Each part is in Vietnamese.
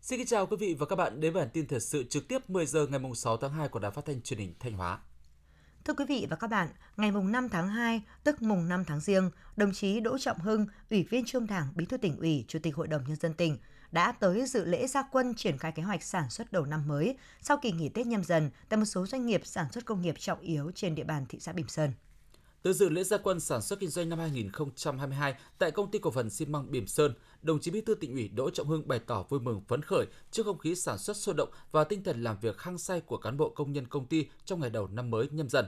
Xin chào quý vị và các bạn đến với bản tin thời sự trực tiếp 10 giờ ngày 6 tháng 2 của Đài Phát thanh Truyền hình Thanh Hóa. Thưa quý vị và các bạn, ngày mùng 5 tháng 2, tức mùng 5 tháng Giêng, đồng chí Đỗ Trọng Hưng, Ủy viên Trung Đảng, Bí thư tỉnh ủy, Chủ tịch Hội đồng nhân dân tỉnh đã tới dự lễ gia quân triển khai kế hoạch sản xuất đầu năm mới sau kỳ nghỉ Tết nhâm dần tại một số doanh nghiệp sản xuất công nghiệp trọng yếu trên địa bàn thị xã Bỉm Sơn. Tới dự lễ gia quân sản xuất kinh doanh năm 2022 tại công ty cổ phần xi măng Bỉm Sơn, đồng chí Bí thư tỉnh ủy Đỗ Trọng Hưng bày tỏ vui mừng phấn khởi trước không khí sản xuất sôi động và tinh thần làm việc hăng say của cán bộ công nhân công ty trong ngày đầu năm mới nhâm dần.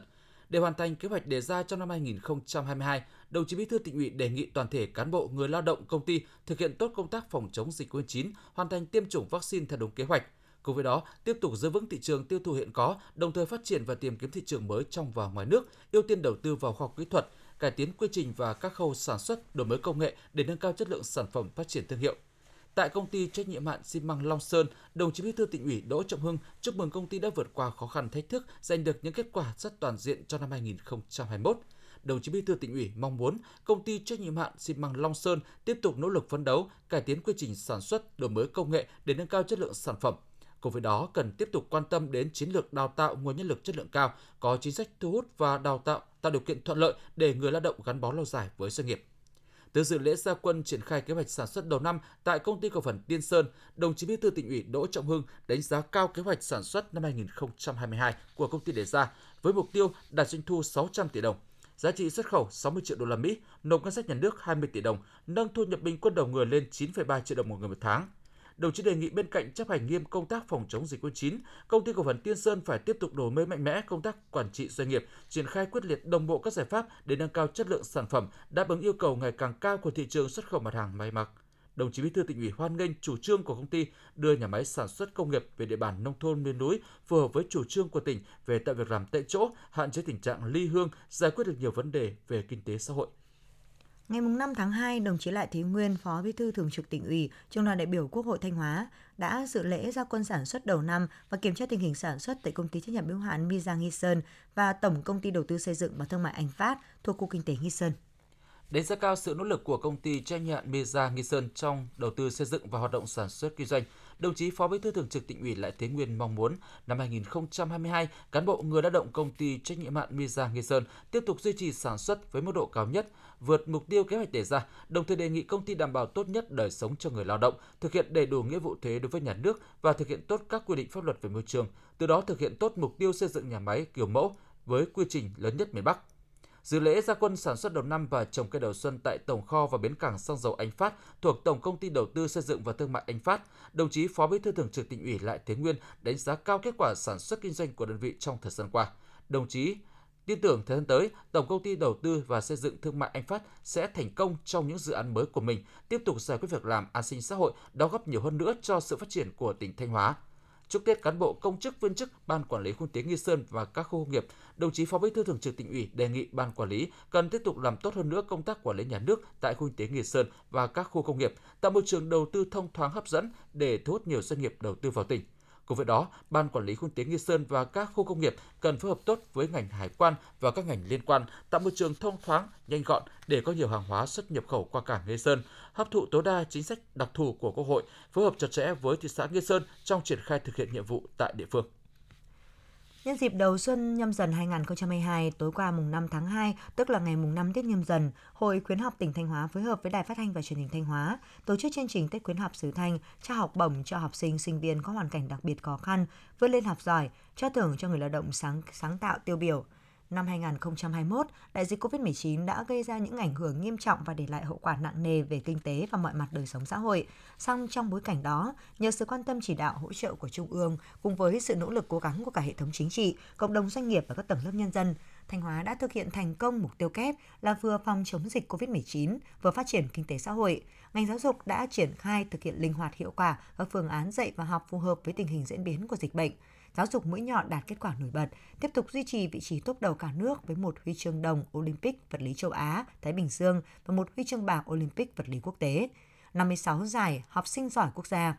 Để hoàn thành kế hoạch đề ra trong năm 2022, đồng chí Bí thư tỉnh ủy đề nghị toàn thể cán bộ, người lao động công ty thực hiện tốt công tác phòng chống dịch COVID-19, hoàn thành tiêm chủng vaccine theo đúng kế hoạch. Cùng với đó, tiếp tục giữ vững thị trường tiêu thụ hiện có, đồng thời phát triển và tìm kiếm thị trường mới trong và ngoài nước, ưu tiên đầu tư vào khoa học kỹ thuật, cải tiến quy trình và các khâu sản xuất, đổi mới công nghệ để nâng cao chất lượng sản phẩm, phát triển thương hiệu. Tại công ty trách nhiệm hạn xi măng Long Sơn, đồng chí Bí thư tỉnh ủy Đỗ Trọng Hưng chúc mừng công ty đã vượt qua khó khăn thách thức, giành được những kết quả rất toàn diện cho năm 2021 đồng chí Bí thư tỉnh ủy mong muốn công ty trách nhiệm hạn xi măng Long Sơn tiếp tục nỗ lực phấn đấu, cải tiến quy trình sản xuất, đổi mới công nghệ để nâng cao chất lượng sản phẩm. Cùng với đó, cần tiếp tục quan tâm đến chiến lược đào tạo nguồn nhân lực chất lượng cao, có chính sách thu hút và đào tạo tạo điều kiện thuận lợi để người lao động gắn bó lâu dài với doanh nghiệp. Từ dự lễ gia quân triển khai kế hoạch sản xuất đầu năm tại công ty cổ phần Tiên Sơn, đồng chí Bí thư tỉnh ủy Đỗ Trọng Hưng đánh giá cao kế hoạch sản xuất năm 2022 của công ty đề ra với mục tiêu đạt doanh thu 600 tỷ đồng, giá trị xuất khẩu 60 triệu đô la Mỹ, nộp ngân sách nhà nước 20 tỷ đồng, nâng thu nhập bình quân đầu người lên 9,3 triệu đồng một người một tháng đồng chí đề nghị bên cạnh chấp hành nghiêm công tác phòng chống dịch COVID-19, công ty cổ phần Tiên Sơn phải tiếp tục đổi mới mạnh mẽ công tác quản trị doanh nghiệp, triển khai quyết liệt đồng bộ các giải pháp để nâng cao chất lượng sản phẩm, đáp ứng yêu cầu ngày càng cao của thị trường xuất khẩu mặt hàng may mặc. Đồng chí Bí thư tỉnh ủy hoan nghênh chủ trương của công ty đưa nhà máy sản xuất công nghiệp về địa bàn nông thôn miền núi phù hợp với chủ trương của tỉnh về tạo việc làm tại chỗ, hạn chế tình trạng ly hương, giải quyết được nhiều vấn đề về kinh tế xã hội. Ngày 5 tháng 2, đồng chí Lại Thế Nguyên, Phó Bí thư Thường trực tỉnh ủy, Trung đoàn đại biểu Quốc hội Thanh Hóa đã dự lễ gia quân sản xuất đầu năm và kiểm tra tình hình sản xuất tại công ty trách nhiệm hữu hạn Mizang Nghi Sơn và Tổng công ty đầu tư xây dựng và thương mại Anh Phát thuộc khu kinh tế Nghi Sơn. Đánh giá cao sự nỗ lực của công ty trách nhiệm Misa Nghi Sơn trong đầu tư xây dựng và hoạt động sản xuất kinh doanh, đồng chí Phó Bí thư Thường trực Tỉnh ủy Lại Thế Nguyên mong muốn năm 2022, cán bộ người lao động công ty trách nhiệm hạn Misa Nghi Sơn tiếp tục duy trì sản xuất với mức độ cao nhất, vượt mục tiêu kế hoạch đề ra, đồng thời đề nghị công ty đảm bảo tốt nhất đời sống cho người lao động, thực hiện đầy đủ nghĩa vụ thuế đối với nhà nước và thực hiện tốt các quy định pháp luật về môi trường, từ đó thực hiện tốt mục tiêu xây dựng nhà máy kiểu mẫu với quy trình lớn nhất miền Bắc. Dự lễ gia quân sản xuất đầu năm và trồng cây đầu xuân tại Tổng kho và bến cảng xăng dầu Anh Phát thuộc Tổng công ty đầu tư xây dựng và thương mại Anh Phát, đồng chí Phó Bí thư Thường trực Tỉnh ủy Lại Thế Nguyên đánh giá cao kết quả sản xuất kinh doanh của đơn vị trong thời gian qua. Đồng chí Tin tưởng thời gian tới, Tổng công ty đầu tư và xây dựng thương mại Anh Phát sẽ thành công trong những dự án mới của mình, tiếp tục giải quyết việc làm an sinh xã hội, đóng góp nhiều hơn nữa cho sự phát triển của tỉnh Thanh Hóa. Chúc Tết cán bộ công chức viên chức Ban Quản lý Khu tế Nghi Sơn và các khu công nghiệp, đồng chí Phó Bí thư Thường trực Tỉnh ủy đề nghị Ban Quản lý cần tiếp tục làm tốt hơn nữa công tác quản lý nhà nước tại khu tế Nghi Sơn và các khu công nghiệp, tạo môi trường đầu tư thông thoáng hấp dẫn để thu hút nhiều doanh nghiệp đầu tư vào tỉnh. Cùng với đó, Ban Quản lý Khu tiến Nghi Sơn và các khu công nghiệp cần phối hợp tốt với ngành hải quan và các ngành liên quan, tạo môi trường thông thoáng, nhanh gọn để có nhiều hàng hóa xuất nhập khẩu qua cảng Nghi Sơn, hấp thụ tối đa chính sách đặc thù của Quốc hội, phối hợp chặt chẽ với thị xã Nghi Sơn trong triển khai thực hiện nhiệm vụ tại địa phương. Nhân dịp đầu xuân nhâm dần 2022, tối qua mùng 5 tháng 2, tức là ngày mùng 5 Tết nhâm dần, Hội khuyến học tỉnh Thanh Hóa phối hợp với Đài Phát thanh và Truyền hình Thanh Hóa tổ chức chương trình Tết khuyến học xứ Thanh trao học bổng cho học sinh sinh viên có hoàn cảnh đặc biệt khó khăn, vươn lên học giỏi, trao thưởng cho người lao động sáng sáng tạo tiêu biểu năm 2021, đại dịch COVID-19 đã gây ra những ảnh hưởng nghiêm trọng và để lại hậu quả nặng nề về kinh tế và mọi mặt đời sống xã hội. Song trong bối cảnh đó, nhờ sự quan tâm chỉ đạo hỗ trợ của Trung ương cùng với sự nỗ lực cố gắng của cả hệ thống chính trị, cộng đồng doanh nghiệp và các tầng lớp nhân dân, Thanh Hóa đã thực hiện thành công mục tiêu kép là vừa phòng chống dịch COVID-19, vừa phát triển kinh tế xã hội. Ngành giáo dục đã triển khai thực hiện linh hoạt hiệu quả các phương án dạy và học phù hợp với tình hình diễn biến của dịch bệnh giáo dục mũi nhọn đạt kết quả nổi bật, tiếp tục duy trì vị trí top đầu cả nước với một huy chương đồng Olympic vật lý châu Á, Thái Bình Dương và một huy chương bạc Olympic vật lý quốc tế, 56 giải học sinh giỏi quốc gia.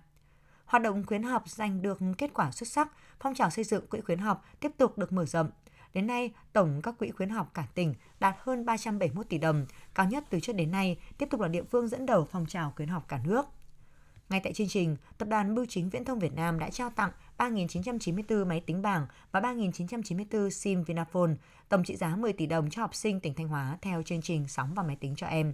Hoạt động khuyến học giành được kết quả xuất sắc, phong trào xây dựng quỹ khuyến học tiếp tục được mở rộng. Đến nay, tổng các quỹ khuyến học cả tỉnh đạt hơn 371 tỷ đồng, cao nhất từ trước đến nay, tiếp tục là địa phương dẫn đầu phong trào khuyến học cả nước. Ngay tại chương trình, Tập đoàn Bưu chính Viễn thông Việt Nam đã trao tặng 3.994 máy tính bảng và 3.994 SIM Vinaphone, tổng trị giá 10 tỷ đồng cho học sinh tỉnh Thanh Hóa theo chương trình Sóng và Máy tính cho em.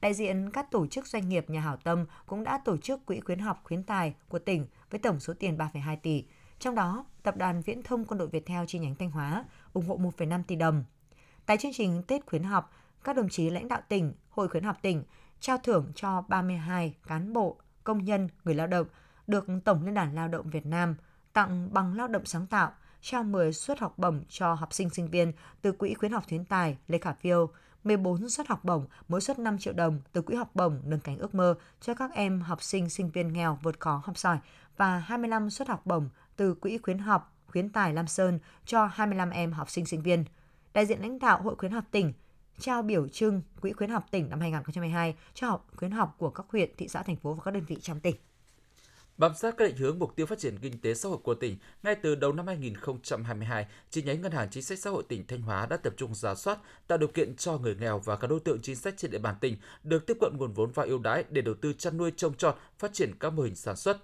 Đại diện các tổ chức doanh nghiệp nhà hảo tâm cũng đã tổ chức quỹ khuyến học khuyến tài của tỉnh với tổng số tiền 3,2 tỷ. Trong đó, Tập đoàn Viễn thông Quân đội Việt Theo chi nhánh Thanh Hóa ủng hộ 1,5 tỷ đồng. Tại chương trình Tết khuyến học, các đồng chí lãnh đạo tỉnh, Hội khuyến học tỉnh trao thưởng cho 32 cán bộ, công nhân, người lao động được Tổng Liên đoàn Lao động Việt Nam tặng bằng lao động sáng tạo, trao 10 suất học bổng cho học sinh sinh viên từ Quỹ khuyến học khuyến tài Lê Khả Phiêu, 14 suất học bổng, mỗi suất 5 triệu đồng từ Quỹ học bổng nâng cánh ước mơ cho các em học sinh sinh viên nghèo vượt khó học giỏi và 25 suất học bổng từ Quỹ khuyến học khuyến tài Lam Sơn cho 25 em học sinh sinh viên. Đại diện lãnh đạo Hội khuyến học tỉnh trao biểu trưng Quỹ khuyến học tỉnh năm 2022 cho học khuyến học của các huyện, thị xã, thành phố và các đơn vị trong tỉnh. Bám sát các định hướng mục tiêu phát triển kinh tế xã hội của tỉnh, ngay từ đầu năm 2022, chi nhánh Ngân hàng Chính sách Xã hội tỉnh Thanh Hóa đã tập trung giả soát, tạo điều kiện cho người nghèo và các đối tượng chính sách trên địa bàn tỉnh được tiếp cận nguồn vốn và ưu đãi để đầu tư chăn nuôi trồng trọt, phát triển các mô hình sản xuất.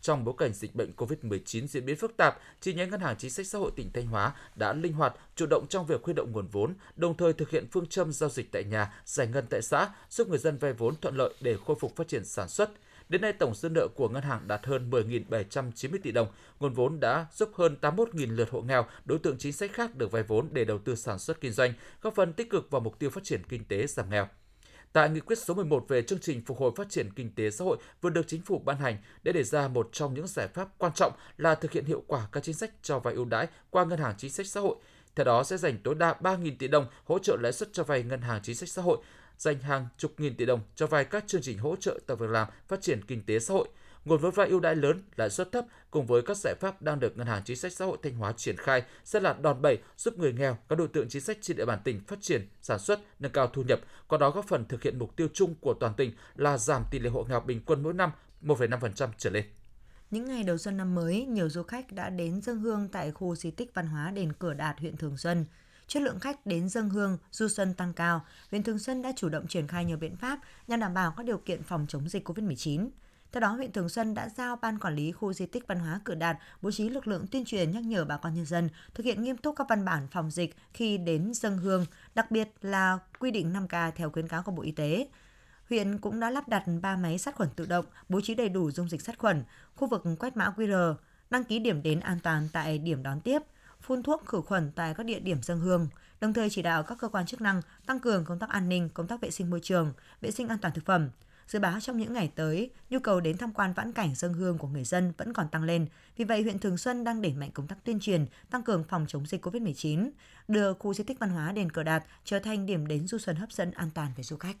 Trong bối cảnh dịch bệnh COVID-19 diễn biến phức tạp, chi nhánh Ngân hàng Chính sách Xã hội tỉnh Thanh Hóa đã linh hoạt, chủ động trong việc huy động nguồn vốn, đồng thời thực hiện phương châm giao dịch tại nhà, giải ngân tại xã, giúp người dân vay vốn thuận lợi để khôi phục phát triển sản xuất – Đến nay, tổng dư nợ của ngân hàng đạt hơn 10.790 tỷ đồng. Nguồn vốn đã giúp hơn 81.000 lượt hộ nghèo, đối tượng chính sách khác được vay vốn để đầu tư sản xuất kinh doanh, góp phần tích cực vào mục tiêu phát triển kinh tế giảm nghèo. Tại nghị quyết số 11 về chương trình phục hồi phát triển kinh tế xã hội vừa được chính phủ ban hành để đề ra một trong những giải pháp quan trọng là thực hiện hiệu quả các chính sách cho vay ưu đãi qua ngân hàng chính sách xã hội. Theo đó sẽ dành tối đa 3.000 tỷ đồng hỗ trợ lãi suất cho vay ngân hàng chính sách xã hội, dành hàng chục nghìn tỷ đồng cho vay các chương trình hỗ trợ tạo việc làm, phát triển kinh tế xã hội. Nguồn vốn vay ưu đãi lớn, lãi suất thấp cùng với các giải pháp đang được Ngân hàng Chính sách Xã hội Thanh Hóa triển khai sẽ là đòn bẩy giúp người nghèo, các đối tượng chính sách trên địa bàn tỉnh phát triển, sản xuất, nâng cao thu nhập, qua đó góp phần thực hiện mục tiêu chung của toàn tỉnh là giảm tỷ lệ hộ nghèo bình quân mỗi năm 1,5% trở lên. Những ngày đầu xuân năm mới, nhiều du khách đã đến dân hương tại khu di tích văn hóa đền Cửa Đạt, huyện Thường Xuân chất lượng khách đến dân hương, du xuân tăng cao, huyện Thường Xuân đã chủ động triển khai nhiều biện pháp nhằm đảm bảo các điều kiện phòng chống dịch COVID-19. Theo đó, huyện Thường Xuân đã giao Ban Quản lý Khu Di tích Văn hóa Cửa Đạt bố trí lực lượng tuyên truyền nhắc nhở bà con nhân dân thực hiện nghiêm túc các văn bản phòng dịch khi đến dân hương, đặc biệt là quy định 5K theo khuyến cáo của Bộ Y tế. Huyện cũng đã lắp đặt 3 máy sát khuẩn tự động, bố trí đầy đủ dung dịch sát khuẩn, khu vực quét mã QR, đăng ký điểm đến an toàn tại điểm đón tiếp – phun thuốc khử khuẩn tại các địa điểm dân hương, đồng thời chỉ đạo các cơ quan chức năng tăng cường công tác an ninh, công tác vệ sinh môi trường, vệ sinh an toàn thực phẩm. Dự báo trong những ngày tới, nhu cầu đến tham quan vãn cảnh dân hương của người dân vẫn còn tăng lên. Vì vậy, huyện Thường Xuân đang đẩy mạnh công tác tuyên truyền, tăng cường phòng chống dịch COVID-19, đưa khu di tích văn hóa đền Cờ Đạt trở thành điểm đến du xuân hấp dẫn an toàn với du khách.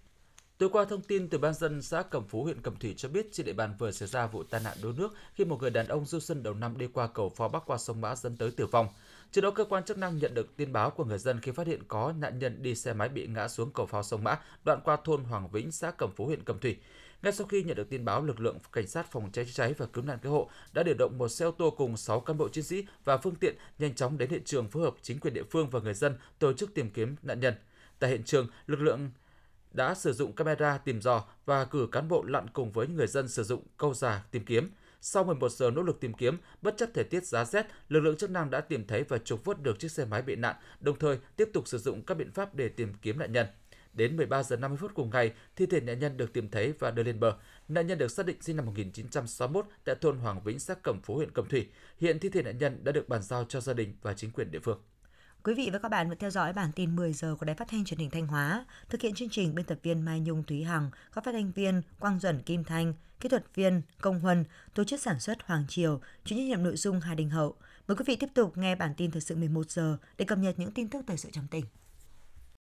Tối qua, thông tin từ ban dân xã Cẩm Phú, huyện Cẩm Thủy cho biết trên địa bàn vừa xảy ra vụ tai nạn đuối nước khi một người đàn ông du xuân đầu năm đi qua cầu phao bắc qua sông Mã dẫn tới tử vong. Trước đó, cơ quan chức năng nhận được tin báo của người dân khi phát hiện có nạn nhân đi xe máy bị ngã xuống cầu phao sông Mã, đoạn qua thôn Hoàng Vĩnh, xã Cẩm Phú, huyện Cẩm Thủy. Ngay sau khi nhận được tin báo, lực lượng cảnh sát phòng cháy chữa cháy và cứu nạn cứu hộ đã điều động một xe ô tô cùng 6 cán bộ chiến sĩ và phương tiện nhanh chóng đến hiện trường phối hợp chính quyền địa phương và người dân tổ chức tìm kiếm nạn nhân. Tại hiện trường, lực lượng đã sử dụng camera tìm dò và cử cán bộ lặn cùng với người dân sử dụng câu già tìm kiếm. Sau 11 giờ nỗ lực tìm kiếm, bất chấp thời tiết giá rét, lực lượng chức năng đã tìm thấy và trục vớt được chiếc xe máy bị nạn, đồng thời tiếp tục sử dụng các biện pháp để tìm kiếm nạn nhân. Đến 13 giờ 50 phút cùng ngày, thi thể nạn nhân được tìm thấy và đưa lên bờ. Nạn nhân được xác định sinh năm 1961 tại thôn Hoàng Vĩnh, xã Cẩm Phú, huyện Cẩm Thủy. Hiện thi thể nạn nhân đã được bàn giao cho gia đình và chính quyền địa phương. Quý vị và các bạn vừa theo dõi bản tin 10 giờ của Đài Phát thanh Truyền hình Thanh Hóa. Thực hiện chương trình biên tập viên Mai Nhung Thúy Hằng, các phát thanh viên Quang Duẩn Kim Thanh, kỹ thuật viên Công Huân, tổ chức sản xuất Hoàng Triều, chịu trách nhiệm nội dung Hà Đình Hậu. Mời quý vị tiếp tục nghe bản tin thời sự 11 giờ để cập nhật những tin tức thời sự trong tỉnh.